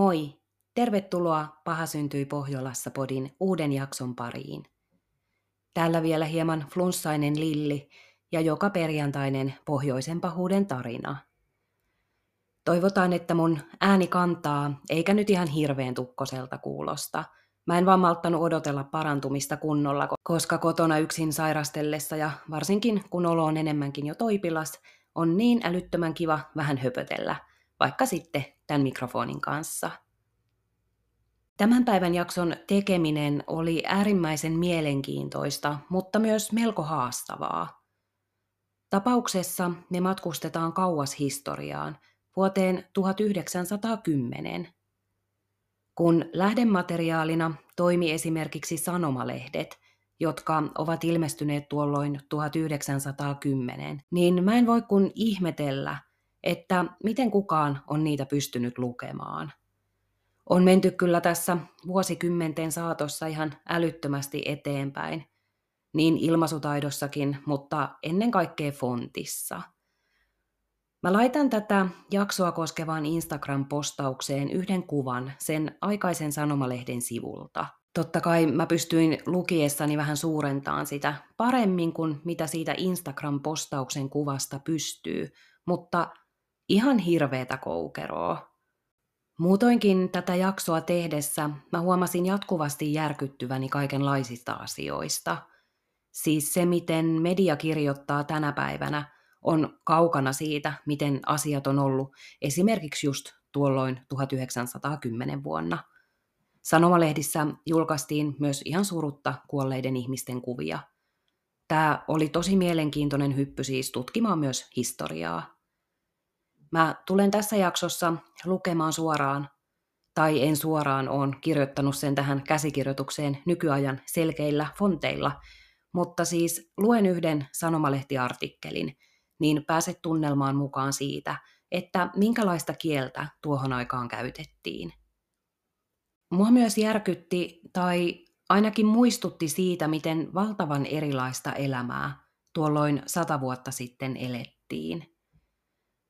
Moi! Tervetuloa Paha syntyi Pohjolassa podin uuden jakson pariin. Täällä vielä hieman flunssainen Lilli ja joka perjantainen pohjoisen pahuuden tarina. Toivotaan, että mun ääni kantaa, eikä nyt ihan hirveän tukkoselta kuulosta. Mä en vaan malttanut odotella parantumista kunnolla, koska kotona yksin sairastellessa ja varsinkin kun olo on enemmänkin jo toipilas, on niin älyttömän kiva vähän höpötellä, vaikka sitten mikrofonin kanssa. Tämän päivän jakson tekeminen oli äärimmäisen mielenkiintoista, mutta myös melko haastavaa. Tapauksessa me matkustetaan kauas historiaan, vuoteen 1910. Kun lähdemateriaalina toimi esimerkiksi sanomalehdet, jotka ovat ilmestyneet tuolloin 1910, niin mä en voi kun ihmetellä, että miten kukaan on niitä pystynyt lukemaan. On menty kyllä tässä vuosikymmenten saatossa ihan älyttömästi eteenpäin, niin ilmaisutaidossakin, mutta ennen kaikkea fontissa. Mä laitan tätä jaksoa koskevaan Instagram-postaukseen yhden kuvan sen aikaisen sanomalehden sivulta. Totta kai mä pystyin lukiessani vähän suurentaan sitä paremmin kuin mitä siitä Instagram-postauksen kuvasta pystyy, mutta ihan hirveetä koukeroa. Muutoinkin tätä jaksoa tehdessä mä huomasin jatkuvasti järkyttyväni kaikenlaisista asioista. Siis se, miten media kirjoittaa tänä päivänä, on kaukana siitä, miten asiat on ollut esimerkiksi just tuolloin 1910 vuonna. Sanomalehdissä julkaistiin myös ihan surutta kuolleiden ihmisten kuvia. Tämä oli tosi mielenkiintoinen hyppy siis tutkimaan myös historiaa. Mä tulen tässä jaksossa lukemaan suoraan, tai en suoraan on kirjoittanut sen tähän käsikirjoitukseen nykyajan selkeillä fonteilla, mutta siis luen yhden sanomalehtiartikkelin, niin pääset tunnelmaan mukaan siitä, että minkälaista kieltä tuohon aikaan käytettiin. Mua myös järkytti tai ainakin muistutti siitä, miten valtavan erilaista elämää tuolloin sata vuotta sitten elettiin.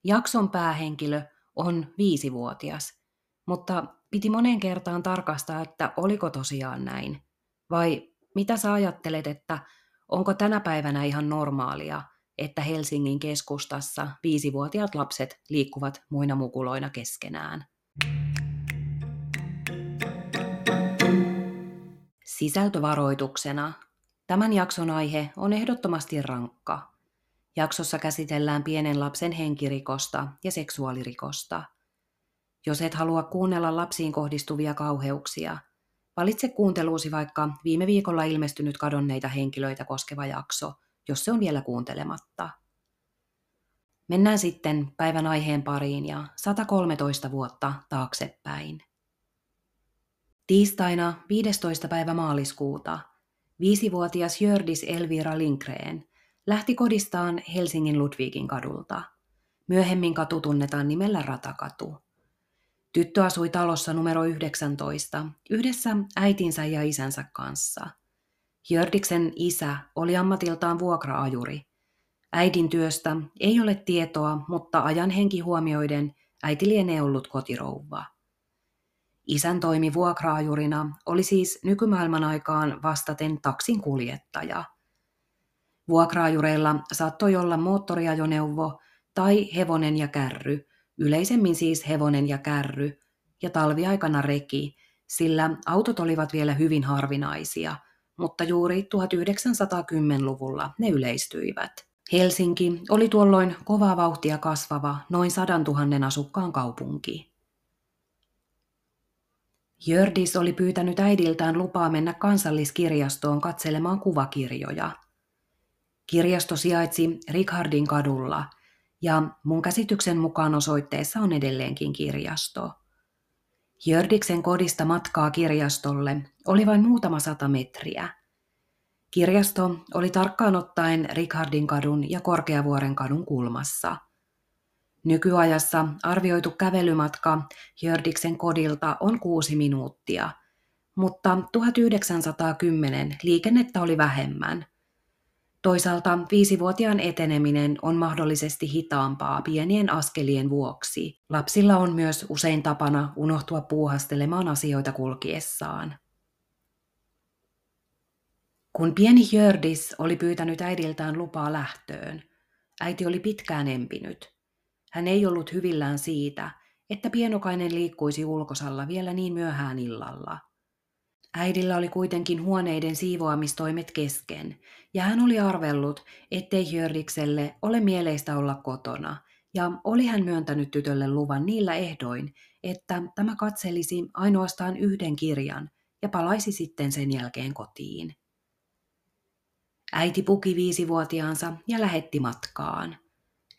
Jakson päähenkilö on viisivuotias, mutta piti moneen kertaan tarkastaa, että oliko tosiaan näin. Vai mitä sä ajattelet, että onko tänä päivänä ihan normaalia, että Helsingin keskustassa viisivuotiaat lapset liikkuvat muina mukuloina keskenään? Sisältövaroituksena. Tämän jakson aihe on ehdottomasti rankka. Jaksossa käsitellään pienen lapsen henkirikosta ja seksuaalirikosta. Jos et halua kuunnella lapsiin kohdistuvia kauheuksia, valitse kuunteluusi vaikka viime viikolla ilmestynyt kadonneita henkilöitä koskeva jakso, jos se on vielä kuuntelematta. Mennään sitten päivän aiheen pariin ja 113 vuotta taaksepäin. Tiistaina 15. päivä maaliskuuta viisivuotias Jördis Elvira Linkreen lähti kodistaan Helsingin Ludwigin kadulta. Myöhemmin katu tunnetaan nimellä Ratakatu. Tyttö asui talossa numero 19 yhdessä äitinsä ja isänsä kanssa. Jördiksen isä oli ammatiltaan vuokraajuri. Äidin työstä ei ole tietoa, mutta ajan henki huomioiden äiti lienee ollut kotirouva. Isän toimi vuokraajurina oli siis nykymaailman aikaan vastaten taksin kuljettaja – Vuokraajureilla saattoi olla moottoriajoneuvo tai hevonen ja kärry, yleisemmin siis hevonen ja kärry, ja talviaikana reki, sillä autot olivat vielä hyvin harvinaisia, mutta juuri 1910-luvulla ne yleistyivät. Helsinki oli tuolloin kovaa vauhtia kasvava noin sadan tuhannen asukkaan kaupunki. Jördis oli pyytänyt äidiltään lupaa mennä kansalliskirjastoon katselemaan kuvakirjoja – Kirjasto sijaitsi Richardin kadulla ja mun käsityksen mukaan osoitteessa on edelleenkin kirjasto. Jördiksen kodista matkaa kirjastolle oli vain muutama sata metriä. Kirjasto oli tarkkaan ottaen Richardin kadun ja Korkeavuoren kadun kulmassa. Nykyajassa arvioitu kävelymatka Jördiksen kodilta on kuusi minuuttia, mutta 1910 liikennettä oli vähemmän – Toisaalta viisivuotiaan eteneminen on mahdollisesti hitaampaa pienien askelien vuoksi. Lapsilla on myös usein tapana unohtua puuhastelemaan asioita kulkiessaan. Kun pieni Hjördis oli pyytänyt äidiltään lupaa lähtöön, äiti oli pitkään empinyt. Hän ei ollut hyvillään siitä, että pienokainen liikkuisi ulkosalla vielä niin myöhään illalla – Äidillä oli kuitenkin huoneiden siivoamistoimet kesken, ja hän oli arvellut, ettei Hjördikselle ole mieleistä olla kotona, ja oli hän myöntänyt tytölle luvan niillä ehdoin, että tämä katselisi ainoastaan yhden kirjan ja palaisi sitten sen jälkeen kotiin. Äiti puki viisivuotiaansa ja lähetti matkaan.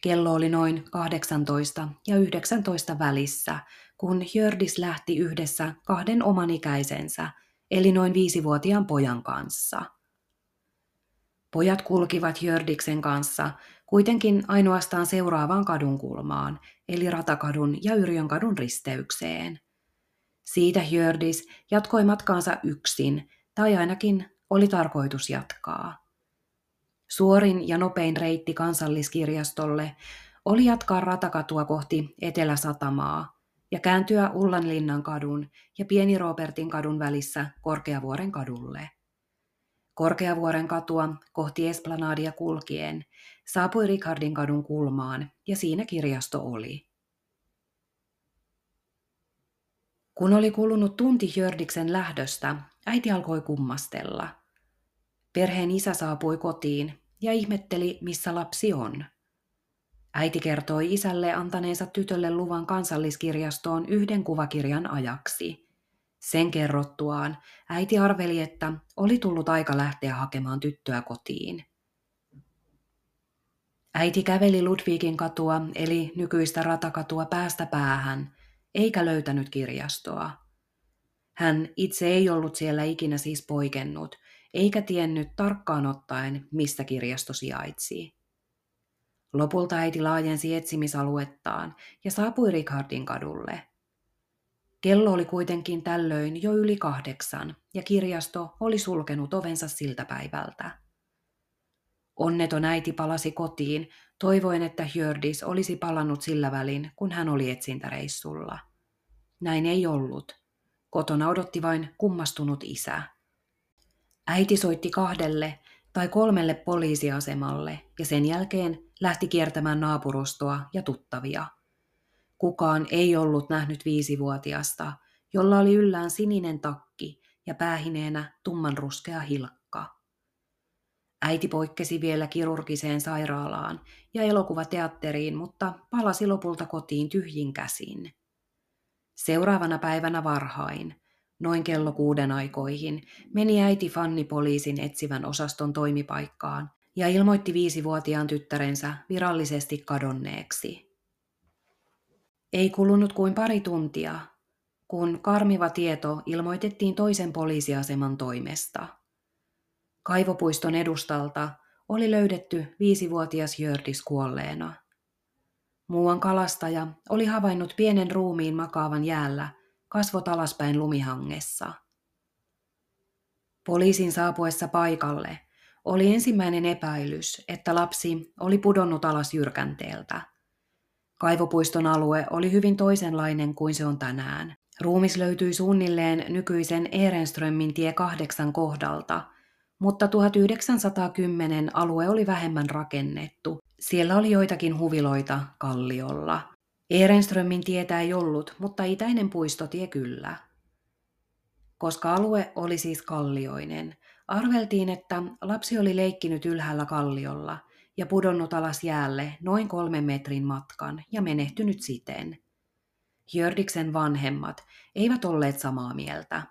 Kello oli noin 18 ja 19 välissä, kun Hjördis lähti yhdessä kahden oman ikäisensä – eli noin viisivuotiaan pojan kanssa. Pojat kulkivat Jördiksen kanssa kuitenkin ainoastaan seuraavaan kadunkulmaan, eli Ratakadun ja Yrjönkadun risteykseen. Siitä Jördis jatkoi matkaansa yksin, tai ainakin oli tarkoitus jatkaa. Suorin ja nopein reitti kansalliskirjastolle oli jatkaa ratakatua kohti Etelä-Satamaa, ja kääntyä Ullanlinnan kadun ja Pieni Robertin kadun välissä Korkeavuoren kadulle. Korkeavuoren katua kohti Esplanadia kulkien saapui Richardin kadun kulmaan ja siinä kirjasto oli. Kun oli kulunut tunti Jördiksen lähdöstä, äiti alkoi kummastella. Perheen isä saapui kotiin ja ihmetteli, missä lapsi on. Äiti kertoi isälle antaneensa tytölle luvan kansalliskirjastoon yhden kuvakirjan ajaksi. Sen kerrottuaan äiti arveli, että oli tullut aika lähteä hakemaan tyttöä kotiin. Äiti käveli Ludwigin katua, eli nykyistä ratakatua päästä päähän, eikä löytänyt kirjastoa. Hän itse ei ollut siellä ikinä siis poikennut, eikä tiennyt tarkkaan ottaen, mistä kirjasto sijaitsi. Lopulta äiti laajensi etsimisaluettaan ja saapui Richardin kadulle. Kello oli kuitenkin tällöin jo yli kahdeksan ja kirjasto oli sulkenut ovensa siltä päivältä. Onneton äiti palasi kotiin, toivoen, että Hjördis olisi palannut sillä välin, kun hän oli etsintäreissulla. Näin ei ollut. Kotona odotti vain kummastunut isä. Äiti soitti kahdelle tai kolmelle poliisiasemalle ja sen jälkeen lähti kiertämään naapurustoa ja tuttavia. Kukaan ei ollut nähnyt viisivuotiasta, jolla oli yllään sininen takki ja päähineenä tummanruskea hilkka. Äiti poikkesi vielä kirurgiseen sairaalaan ja elokuvateatteriin, mutta palasi lopulta kotiin tyhjin käsin. Seuraavana päivänä varhain, noin kello kuuden aikoihin, meni äiti Fanni poliisin etsivän osaston toimipaikkaan ja ilmoitti viisivuotiaan tyttärensä virallisesti kadonneeksi. Ei kulunut kuin pari tuntia, kun karmiva tieto ilmoitettiin toisen poliisiaseman toimesta. Kaivopuiston edustalta oli löydetty viisivuotias Jördis kuolleena. Muuan kalastaja oli havainnut pienen ruumiin makaavan jäällä kasvot alaspäin lumihangessa. Poliisin saapuessa paikalle – oli ensimmäinen epäilys, että lapsi oli pudonnut alas jyrkänteeltä. Kaivopuiston alue oli hyvin toisenlainen kuin se on tänään. Ruumis löytyi suunnilleen nykyisen Ehrenströmmin tie kahdeksan kohdalta, mutta 1910 alue oli vähemmän rakennettu. Siellä oli joitakin huviloita kalliolla. Ehrenströmmin tietä ei ollut, mutta itäinen puistotie kyllä. Koska alue oli siis kallioinen, Arveltiin, että lapsi oli leikkinyt ylhäällä kalliolla ja pudonnut alas jäälle noin kolmen metrin matkan ja menehtynyt siten. Jördiksen vanhemmat eivät olleet samaa mieltä.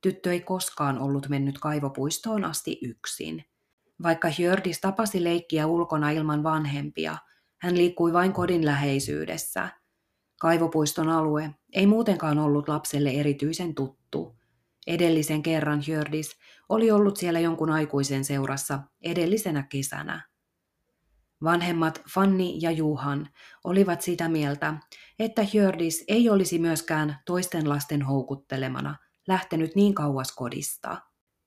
Tyttö ei koskaan ollut mennyt kaivopuistoon asti yksin. Vaikka Hjördis tapasi leikkiä ulkona ilman vanhempia, hän liikkui vain kodin läheisyydessä. Kaivopuiston alue ei muutenkaan ollut lapselle erityisen tuttu. Edellisen kerran Hjördis oli ollut siellä jonkun aikuisen seurassa edellisenä kesänä. Vanhemmat Fanni ja Juhan olivat sitä mieltä, että Hjördis ei olisi myöskään toisten lasten houkuttelemana lähtenyt niin kauas kodista.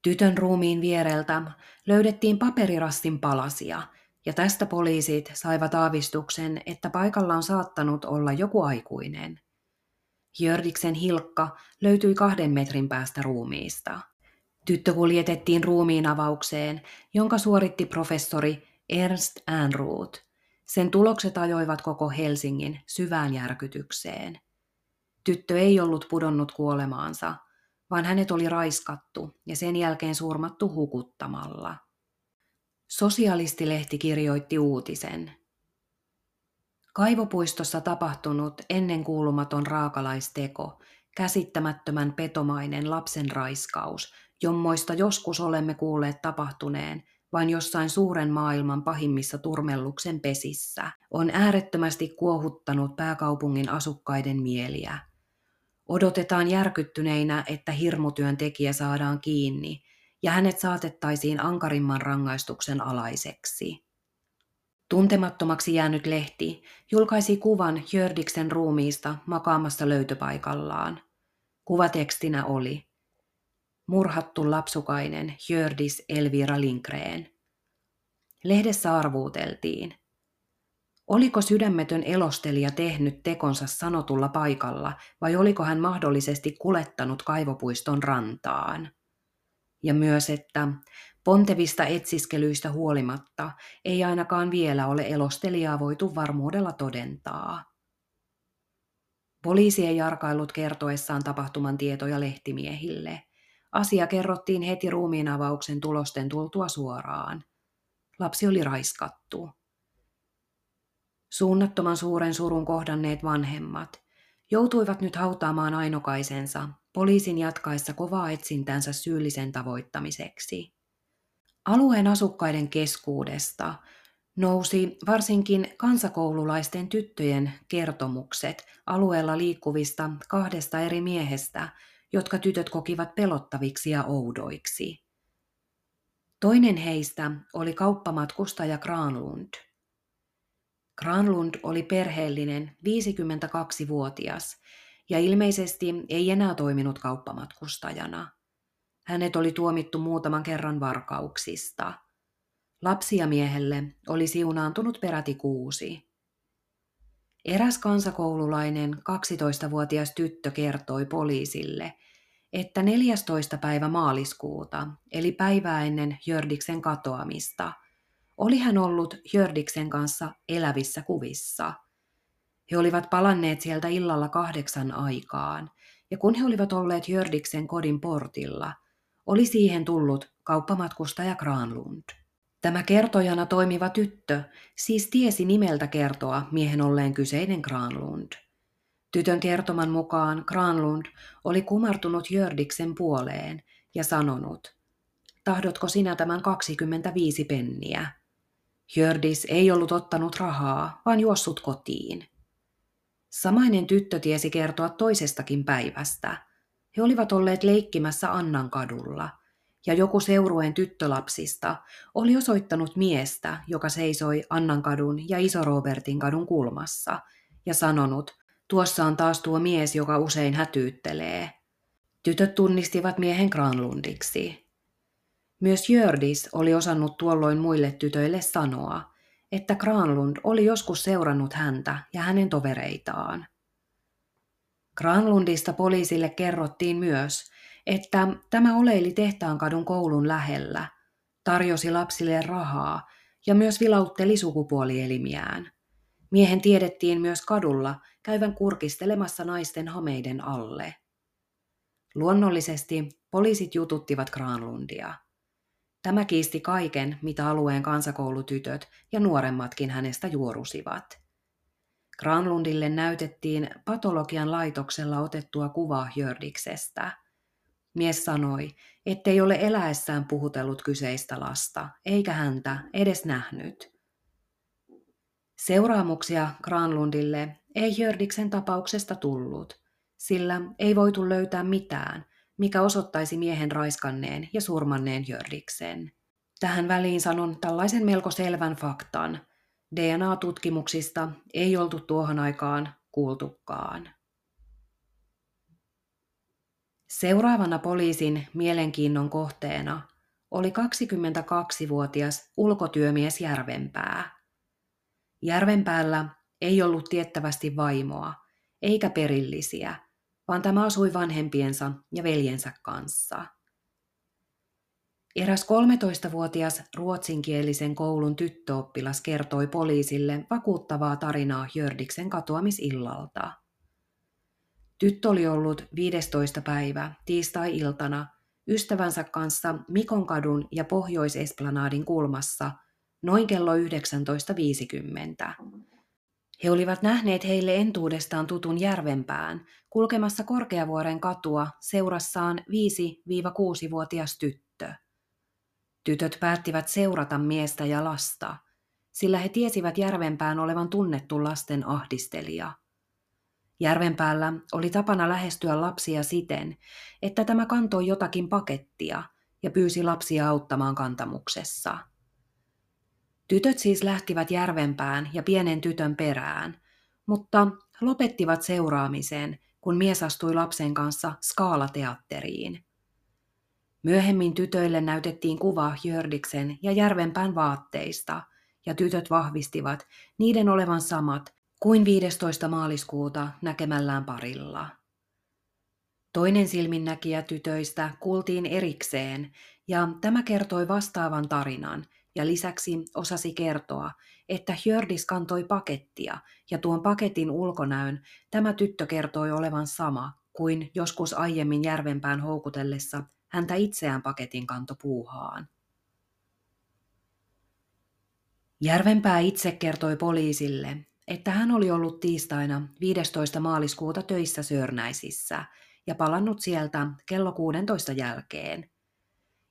Tytön ruumiin viereltä löydettiin paperirastin palasia, ja tästä poliisit saivat aavistuksen, että paikalla on saattanut olla joku aikuinen. Jördiksen hilkka löytyi kahden metrin päästä ruumiista. Tyttö kuljetettiin ruumiin avaukseen, jonka suoritti professori Ernst Ehrnrooth. Sen tulokset ajoivat koko Helsingin syvään järkytykseen. Tyttö ei ollut pudonnut kuolemaansa, vaan hänet oli raiskattu ja sen jälkeen surmattu hukuttamalla. Sosialistilehti kirjoitti uutisen. Kaivopuistossa tapahtunut ennenkuulumaton raakalaisteko, käsittämättömän petomainen lapsen raiskaus, jommoista joskus olemme kuulleet tapahtuneen vain jossain suuren maailman pahimmissa turmelluksen pesissä, on äärettömästi kuohuttanut pääkaupungin asukkaiden mieliä. Odotetaan järkyttyneinä, että hirmutyöntekijä saadaan kiinni ja hänet saatettaisiin ankarimman rangaistuksen alaiseksi. Tuntemattomaksi jäänyt lehti julkaisi kuvan Jördiksen ruumiista makaamassa löytöpaikallaan. Kuvatekstinä oli Murhattu lapsukainen Jördis Elvira Linkreen. Lehdessä arvuuteltiin – Oliko sydämetön elostelija tehnyt tekonsa sanotulla paikalla vai oliko hän mahdollisesti kulettanut kaivopuiston rantaan? Ja myös, että pontevista etsiskelyistä huolimatta ei ainakaan vielä ole elostelijaa voitu varmuudella todentaa. Poliisi ei jarkaillut kertoessaan tapahtuman tietoja lehtimiehille. Asia kerrottiin heti ruumiinavauksen tulosten tultua suoraan. Lapsi oli raiskattu. Suunnattoman suuren surun kohdanneet vanhemmat joutuivat nyt hautaamaan ainokaisensa poliisin jatkaessa kovaa etsintänsä syyllisen tavoittamiseksi. Alueen asukkaiden keskuudesta nousi varsinkin kansakoululaisten tyttöjen kertomukset alueella liikkuvista kahdesta eri miehestä, jotka tytöt kokivat pelottaviksi ja oudoiksi. Toinen heistä oli kauppamatkustaja Granlund – Granlund oli perheellinen, 52-vuotias, ja ilmeisesti ei enää toiminut kauppamatkustajana. Hänet oli tuomittu muutaman kerran varkauksista. Lapsia miehelle oli siunaantunut peräti kuusi. Eräs kansakoululainen 12-vuotias tyttö kertoi poliisille, että 14. päivä maaliskuuta, eli päivää ennen Jördiksen katoamista – oli hän ollut Jördiksen kanssa elävissä kuvissa. He olivat palanneet sieltä illalla kahdeksan aikaan, ja kun he olivat olleet Jördiksen kodin portilla, oli siihen tullut kauppamatkustaja Granlund. Tämä kertojana toimiva tyttö siis tiesi nimeltä kertoa miehen olleen kyseinen Granlund. Tytön kertoman mukaan Granlund oli kumartunut Jördiksen puoleen ja sanonut, tahdotko sinä tämän 25 penniä? Hjördis ei ollut ottanut rahaa, vaan juossut kotiin. Samainen tyttö tiesi kertoa toisestakin päivästä. He olivat olleet leikkimässä Annan kadulla, ja joku seurueen tyttölapsista oli osoittanut miestä, joka seisoi Annan kadun ja Iso Robertin kadun kulmassa, ja sanonut, tuossa on taas tuo mies, joka usein hätyyttelee. Tytöt tunnistivat miehen Granlundiksi. Myös Jördis oli osannut tuolloin muille tytöille sanoa, että Granlund oli joskus seurannut häntä ja hänen tovereitaan. Granlundista poliisille kerrottiin myös, että tämä oleili Tehtaankadun koulun lähellä, tarjosi lapsille rahaa ja myös vilautteli sukupuolielimiään. Miehen tiedettiin myös kadulla käyvän kurkistelemassa naisten hameiden alle. Luonnollisesti poliisit jututtivat Granlundia – Tämä kiisti kaiken, mitä alueen kansakoulutytöt ja nuoremmatkin hänestä juorusivat. Granlundille näytettiin patologian laitoksella otettua kuvaa Jördiksestä. Mies sanoi, ettei ole eläessään puhutellut kyseistä lasta, eikä häntä edes nähnyt. Seuraamuksia Granlundille ei Jördiksen tapauksesta tullut, sillä ei voitu löytää mitään – mikä osoittaisi miehen raiskanneen ja surmanneen Jördiksen. Tähän väliin sanon tällaisen melko selvän faktan. DNA-tutkimuksista ei oltu tuohon aikaan kuultukaan. Seuraavana poliisin mielenkiinnon kohteena oli 22-vuotias ulkotyömies Järvenpää. Järvenpäällä ei ollut tiettävästi vaimoa, eikä perillisiä, vaan tämä asui vanhempiensa ja veljensä kanssa. Eräs 13-vuotias ruotsinkielisen koulun tyttöoppilas kertoi poliisille vakuuttavaa tarinaa Jördiksen katoamisillalta. Tyttö oli ollut 15. päivä tiistai-iltana ystävänsä kanssa Mikonkadun ja Pohjois-Esplanadin kulmassa noin kello 19.50. He olivat nähneet heille entuudestaan tutun järvenpään kulkemassa Korkeavuoren katua seurassaan 5-6-vuotias tyttö. Tytöt päättivät seurata miestä ja lasta, sillä he tiesivät Järvenpään olevan tunnettu lasten ahdistelija. Järvenpäällä oli tapana lähestyä lapsia siten, että tämä kantoi jotakin pakettia ja pyysi lapsia auttamaan kantamuksessa. Tytöt siis lähtivät Järvenpään ja pienen tytön perään, mutta lopettivat seuraamisen, kun mies astui lapsen kanssa skaalateatteriin. Myöhemmin tytöille näytettiin kuva Jördiksen ja Järvenpään vaatteista, ja tytöt vahvistivat niiden olevan samat kuin 15. maaliskuuta näkemällään parilla. Toinen silminnäkijä tytöistä kuultiin erikseen, ja tämä kertoi vastaavan tarinan, ja lisäksi osasi kertoa, että Hjördis kantoi pakettia, ja tuon paketin ulkonäön tämä tyttö kertoi olevan sama kuin joskus aiemmin Järvenpään houkutellessa häntä itseään paketin kanto puuhaan. Järvenpää itse kertoi poliisille, että hän oli ollut tiistaina 15. maaliskuuta töissä Sörnäisissä ja palannut sieltä kello 16 jälkeen.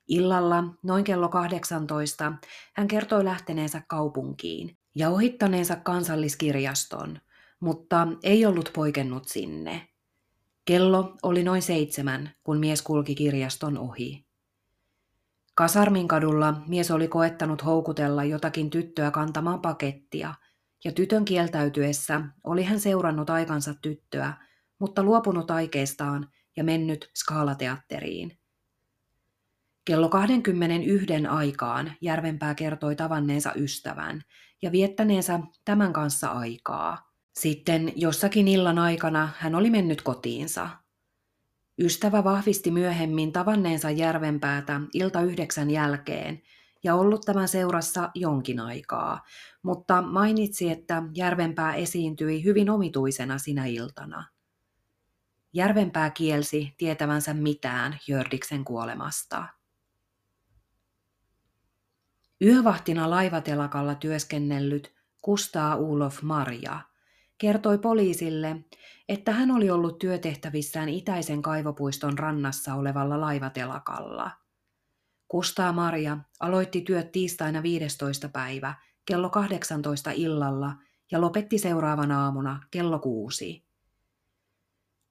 Illalla noin kello 18 hän kertoi lähteneensä kaupunkiin ja ohittaneensa kansalliskirjaston, mutta ei ollut poikennut sinne. Kello oli noin seitsemän, kun mies kulki kirjaston ohi. Kasarmin kadulla mies oli koettanut houkutella jotakin tyttöä kantamaan pakettia, ja tytön kieltäytyessä oli hän seurannut aikansa tyttöä, mutta luopunut aikeistaan ja mennyt skaalateatteriin. Kello 21 aikaan Järvenpää kertoi tavanneensa ystävän ja viettäneensä tämän kanssa aikaa. Sitten jossakin illan aikana hän oli mennyt kotiinsa. Ystävä vahvisti myöhemmin tavanneensa Järvenpäätä ilta yhdeksän jälkeen ja ollut tämän seurassa jonkin aikaa, mutta mainitsi, että Järvenpää esiintyi hyvin omituisena sinä iltana. Järvenpää kielsi tietävänsä mitään Jördiksen kuolemasta. Yövahtina laivatelakalla työskennellyt Kustaa Ulof Marja – kertoi poliisille, että hän oli ollut työtehtävissään itäisen kaivopuiston rannassa olevalla laivatelakalla. Kustaa Maria aloitti työt tiistaina 15. päivä kello 18 illalla ja lopetti seuraavana aamuna kello 6.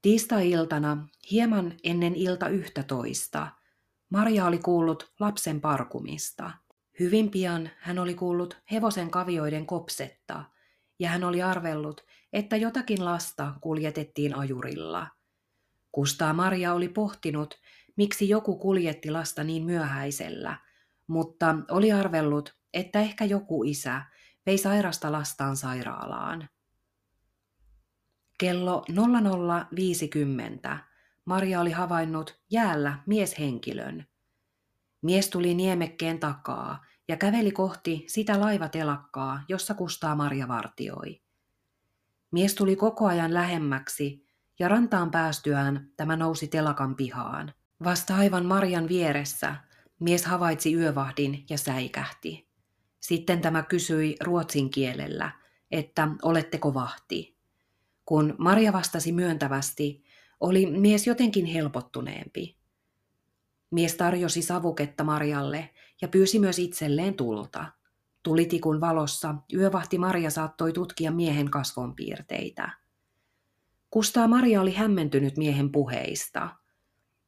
Tiistai-iltana, hieman ennen ilta 11, Maria oli kuullut lapsen parkumista. Hyvin pian hän oli kuullut hevosen kavioiden kopsetta ja hän oli arvellut, että jotakin lasta kuljetettiin ajurilla. Kustaa Maria oli pohtinut, miksi joku kuljetti lasta niin myöhäisellä, mutta oli arvellut, että ehkä joku isä vei sairasta lastaan sairaalaan. Kello 00.50 Maria oli havainnut jäällä mieshenkilön. Mies tuli niemekkeen takaa ja käveli kohti sitä laivatelakkaa, jossa Kustaa Marja vartioi. Mies tuli koko ajan lähemmäksi, ja rantaan päästyään tämä nousi telakan pihaan. Vasta aivan Marjan vieressä mies havaitsi yövahdin ja säikähti. Sitten tämä kysyi ruotsin kielellä, että oletteko vahti. Kun Maria vastasi myöntävästi, oli mies jotenkin helpottuneempi. Mies tarjosi savuketta Marjalle ja pyysi myös itselleen tulta. Tulitikun valossa yövahti Maria saattoi tutkia miehen kasvonpiirteitä. Kustaa Maria oli hämmentynyt miehen puheista.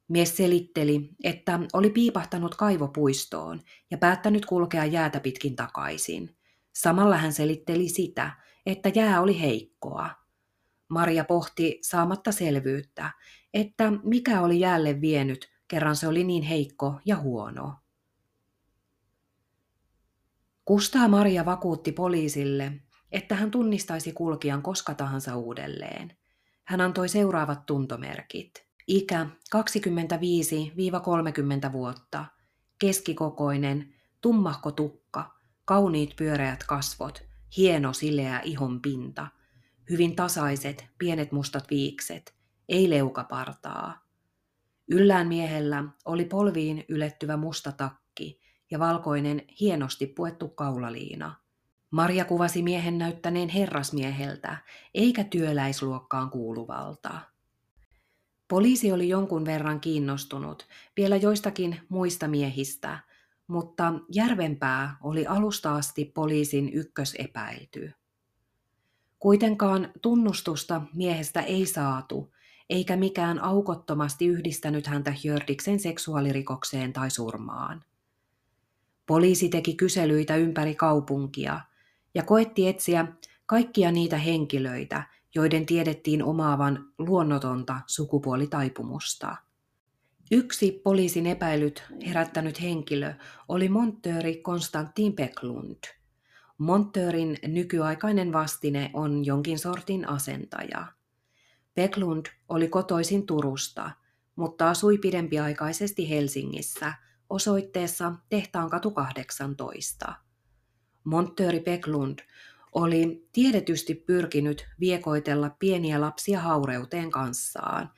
Mies selitteli, että oli piipahtanut kaivopuistoon ja päättänyt kulkea jäätä pitkin takaisin. Samalla hän selitteli sitä, että jää oli heikkoa. Maria pohti saamatta selvyyttä, että mikä oli jälleen vienyt, kerran se oli niin heikko ja huono. Kustaa Maria vakuutti poliisille, että hän tunnistaisi kulkijan koska tahansa uudelleen. Hän antoi seuraavat tuntomerkit. Ikä 25-30 vuotta, keskikokoinen, tummahko tukka, kauniit pyöreät kasvot, hieno sileä ihon pinta, hyvin tasaiset, pienet mustat viikset, ei leukapartaa. Yllään miehellä oli polviin ylettyvä musta takki ja valkoinen hienosti puettu kaulaliina. Marja kuvasi miehen näyttäneen herrasmieheltä, eikä työläisluokkaan kuuluvalta. Poliisi oli jonkun verran kiinnostunut vielä joistakin muista miehistä, mutta Järvenpää oli alusta asti poliisin ykkösepäilty. Kuitenkaan tunnustusta miehestä ei saatu, eikä mikään aukottomasti yhdistänyt häntä Hjördiksen seksuaalirikokseen tai surmaan. Poliisi teki kyselyitä ympäri kaupunkia ja koetti etsiä kaikkia niitä henkilöitä, joiden tiedettiin omaavan luonnotonta sukupuolitaipumusta. Yksi poliisin epäilyt herättänyt henkilö oli monttööri Konstantin Peklund. Monttöörin nykyaikainen vastine on jonkin sortin asentaja. Peklund oli kotoisin Turusta, mutta asui pidempiaikaisesti Helsingissä osoitteessa Tehtaankatu 18. Monttööri Peklund oli tiedetysti pyrkinyt viekoitella pieniä lapsia haureuteen kanssaan,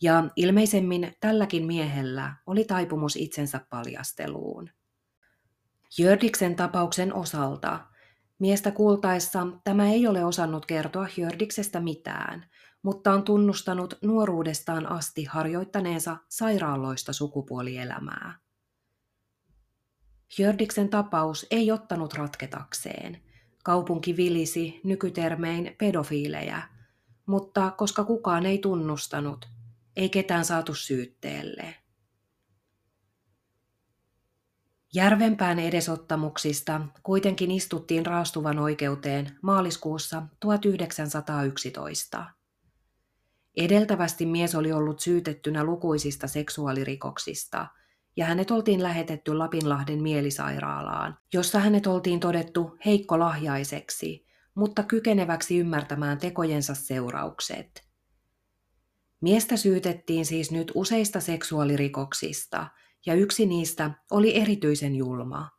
ja ilmeisemmin tälläkin miehellä oli taipumus itsensä paljasteluun. Jördiksen tapauksen osalta miestä kuultaessa tämä ei ole osannut kertoa Jördiksestä mitään, mutta on tunnustanut nuoruudestaan asti harjoittaneensa sairaaloista sukupuolielämää. Jördiksen tapaus ei ottanut ratketakseen. Kaupunki vilisi nykytermein pedofiilejä, mutta koska kukaan ei tunnustanut, ei ketään saatu syytteelle. Järvenpään edesottamuksista kuitenkin istuttiin raastuvan oikeuteen maaliskuussa 1911. Edeltävästi mies oli ollut syytettynä lukuisista seksuaalirikoksista, ja hänet oltiin lähetetty Lapinlahden mielisairaalaan, jossa hänet oltiin todettu heikkolahjaiseksi, mutta kykeneväksi ymmärtämään tekojensa seuraukset – Miestä syytettiin siis nyt useista seksuaalirikoksista, ja yksi niistä oli erityisen julma.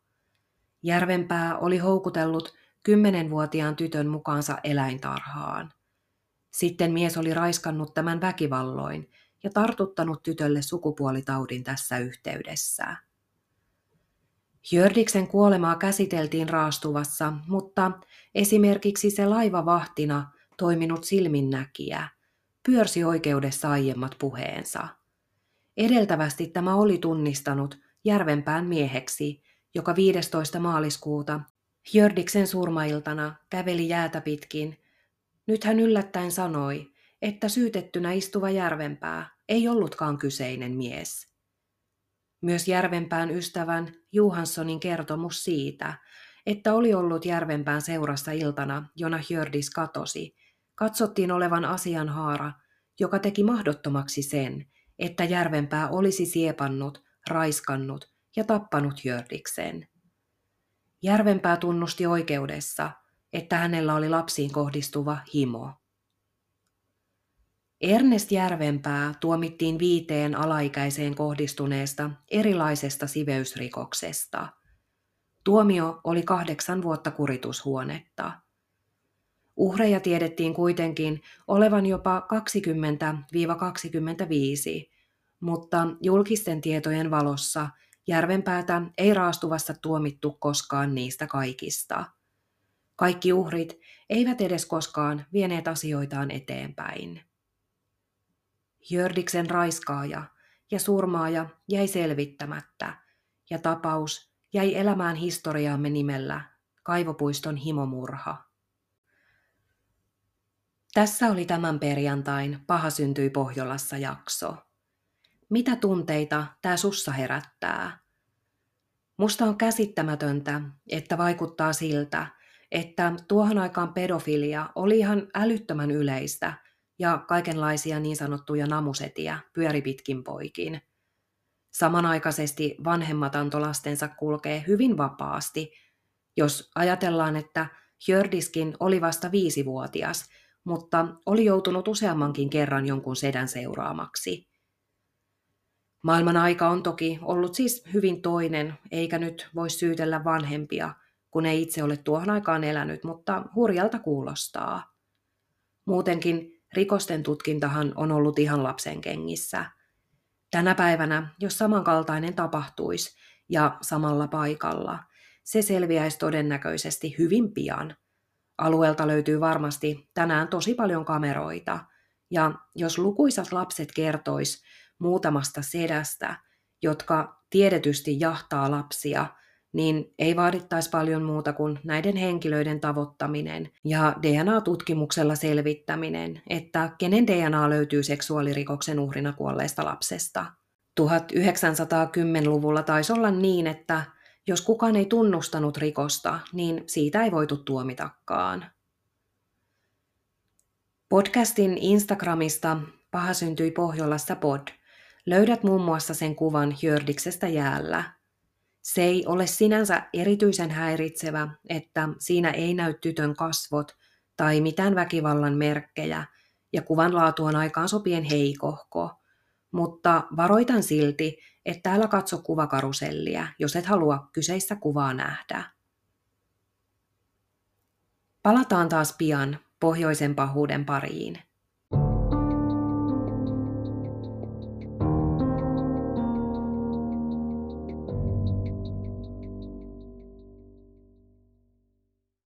Järvenpää oli houkutellut kymmenenvuotiaan tytön mukaansa eläintarhaan. Sitten mies oli raiskannut tämän väkivalloin ja tartuttanut tytölle sukupuolitaudin tässä yhteydessä. Jördiksen kuolemaa käsiteltiin raastuvassa, mutta esimerkiksi se laivavahtina toiminut silminnäkijä – pyörsi oikeudessa aiemmat puheensa. Edeltävästi tämä oli tunnistanut Järvenpään mieheksi, joka 15. maaliskuuta Jördiksen surmailtana käveli jäätä pitkin. Nyt hän yllättäen sanoi, että syytettynä istuva Järvenpää ei ollutkaan kyseinen mies. Myös Järvenpään ystävän Johanssonin kertomus siitä, että oli ollut Järvenpään seurassa iltana, jona Hjördis katosi, katsottiin olevan asianhaara, joka teki mahdottomaksi sen, että Järvenpää olisi siepannut, raiskannut ja tappanut Jördiksen. Järvenpää tunnusti oikeudessa, että hänellä oli lapsiin kohdistuva himo. Ernest Järvenpää tuomittiin viiteen alaikäiseen kohdistuneesta erilaisesta siveysrikoksesta. Tuomio oli kahdeksan vuotta kuritushuonetta – Uhreja tiedettiin kuitenkin olevan jopa 20-25, mutta julkisten tietojen valossa Järvenpäätä ei raastuvassa tuomittu koskaan niistä kaikista. Kaikki uhrit eivät edes koskaan vieneet asioitaan eteenpäin. Jördiksen raiskaaja ja surmaaja jäi selvittämättä, ja tapaus jäi elämään historiaamme nimellä Kaivopuiston himomurha. Tässä oli tämän perjantain Paha syntyi Pohjolassa jakso. Mitä tunteita tämä sussa herättää? Musta on käsittämätöntä, että vaikuttaa siltä, että tuohon aikaan pedofilia oli ihan älyttömän yleistä ja kaikenlaisia niin sanottuja namusetiä pyöri pitkin poikin. Samanaikaisesti vanhemmat antoi lastensa kulkee hyvin vapaasti, jos ajatellaan, että Hjördiskin oli vasta viisivuotias, mutta oli joutunut useammankin kerran jonkun sedän seuraamaksi. Maailman aika on toki ollut siis hyvin toinen, eikä nyt voi syytellä vanhempia, kun ei itse ole tuohon aikaan elänyt, mutta hurjalta kuulostaa. Muutenkin rikosten tutkintahan on ollut ihan lapsen kengissä. Tänä päivänä, jos samankaltainen tapahtuisi ja samalla paikalla, se selviäisi todennäköisesti hyvin pian. Alueelta löytyy varmasti tänään tosi paljon kameroita, ja jos lukuisat lapset kertois muutamasta sedästä, jotka tiedetysti jahtaa lapsia, niin ei vaadittaisi paljon muuta kuin näiden henkilöiden tavoittaminen ja DNA-tutkimuksella selvittäminen, että kenen DNA löytyy seksuaalirikoksen uhrina kuolleesta lapsesta. 1910-luvulla taisi olla niin, että jos kukaan ei tunnustanut rikosta, niin siitä ei voitu tuomitakaan. Podcastin Instagramista Paha syntyi Pohjolassa pod löydät muun muassa sen kuvan Jördiksestä jäällä. Se ei ole sinänsä erityisen häiritsevä, että siinä ei näy tytön kasvot tai mitään väkivallan merkkejä, ja kuvan laatu on aikaan sopien heikohko. Mutta varoitan silti, että älä katso kuvakarusellia, jos et halua kyseistä kuvaa nähdä. Palataan taas pian pohjoisen pahuuden pariin.